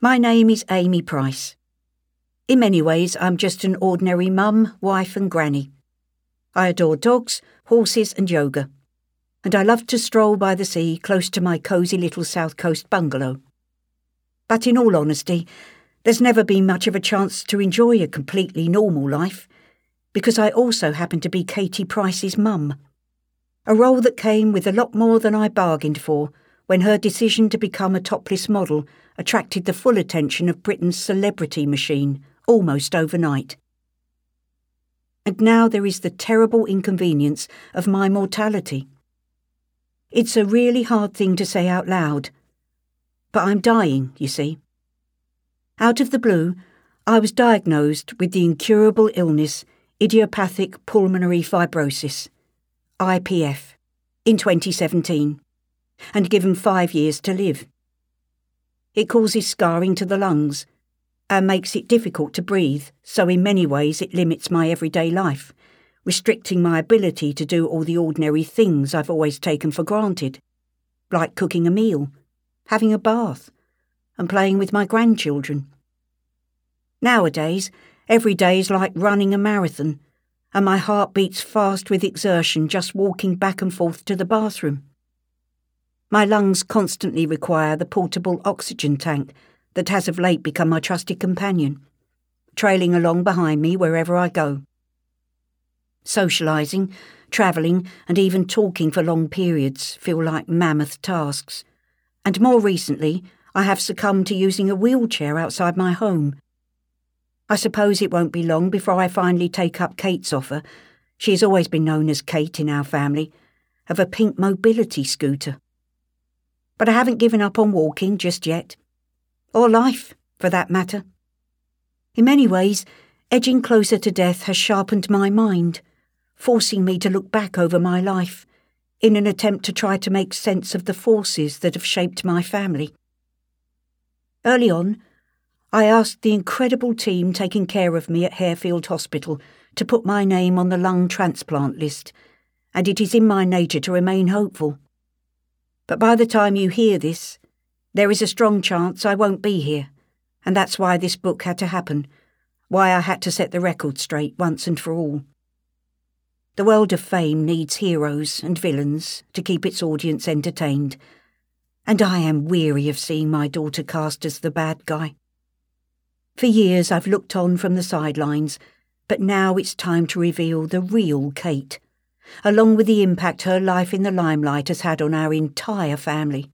My name is Amy Price. In many ways, I'm just an ordinary mum, wife, and granny. I adore dogs, horses, and yoga. And I love to stroll by the sea close to my cosy little South Coast bungalow. But in all honesty, there's never been much of a chance to enjoy a completely normal life, because I also happen to be Katie Price's mum. A role that came with a lot more than I bargained for when her decision to become a topless model attracted the full attention of Britain's celebrity machine almost overnight. And now there is the terrible inconvenience of my mortality. It's a really hard thing to say out loud. But I'm dying, you see. Out of the blue, I was diagnosed with the incurable illness idiopathic pulmonary fibrosis, IPF, in 2017, and given five years to live. It causes scarring to the lungs and makes it difficult to breathe, so in many ways it limits my everyday life, restricting my ability to do all the ordinary things I've always taken for granted, like cooking a meal, having a bath, and playing with my grandchildren. Nowadays, every day is like running a marathon, and my heart beats fast with exertion just walking back and forth to the bathroom. My lungs constantly require the portable oxygen tank that has of late become my trusted companion, trailing along behind me wherever I go. Socialising, travelling, and even talking for long periods feel like mammoth tasks. And more recently, I have succumbed to using a wheelchair outside my home. I suppose it won't be long before I finally take up Kate's offer. She has always been known as Kate in our family, of a pink mobility scooter. But I haven't given up on walking just yet or life, for that matter. In many ways, edging closer to death has sharpened my mind, forcing me to look back over my life in an attempt to try to make sense of the forces that have shaped my family. Early on, I asked the incredible team taking care of me at Harefield Hospital to put my name on the lung transplant list, and it is in my nature to remain hopeful. But by the time you hear this, there is a strong chance I won't be here, and that's why this book had to happen, why I had to set the record straight once and for all. The world of fame needs heroes and villains to keep its audience entertained, and I am weary of seeing my daughter cast as the bad guy. For years I've looked on from the sidelines, but now it's time to reveal the real Kate, along with the impact her life in the limelight has had on our entire family.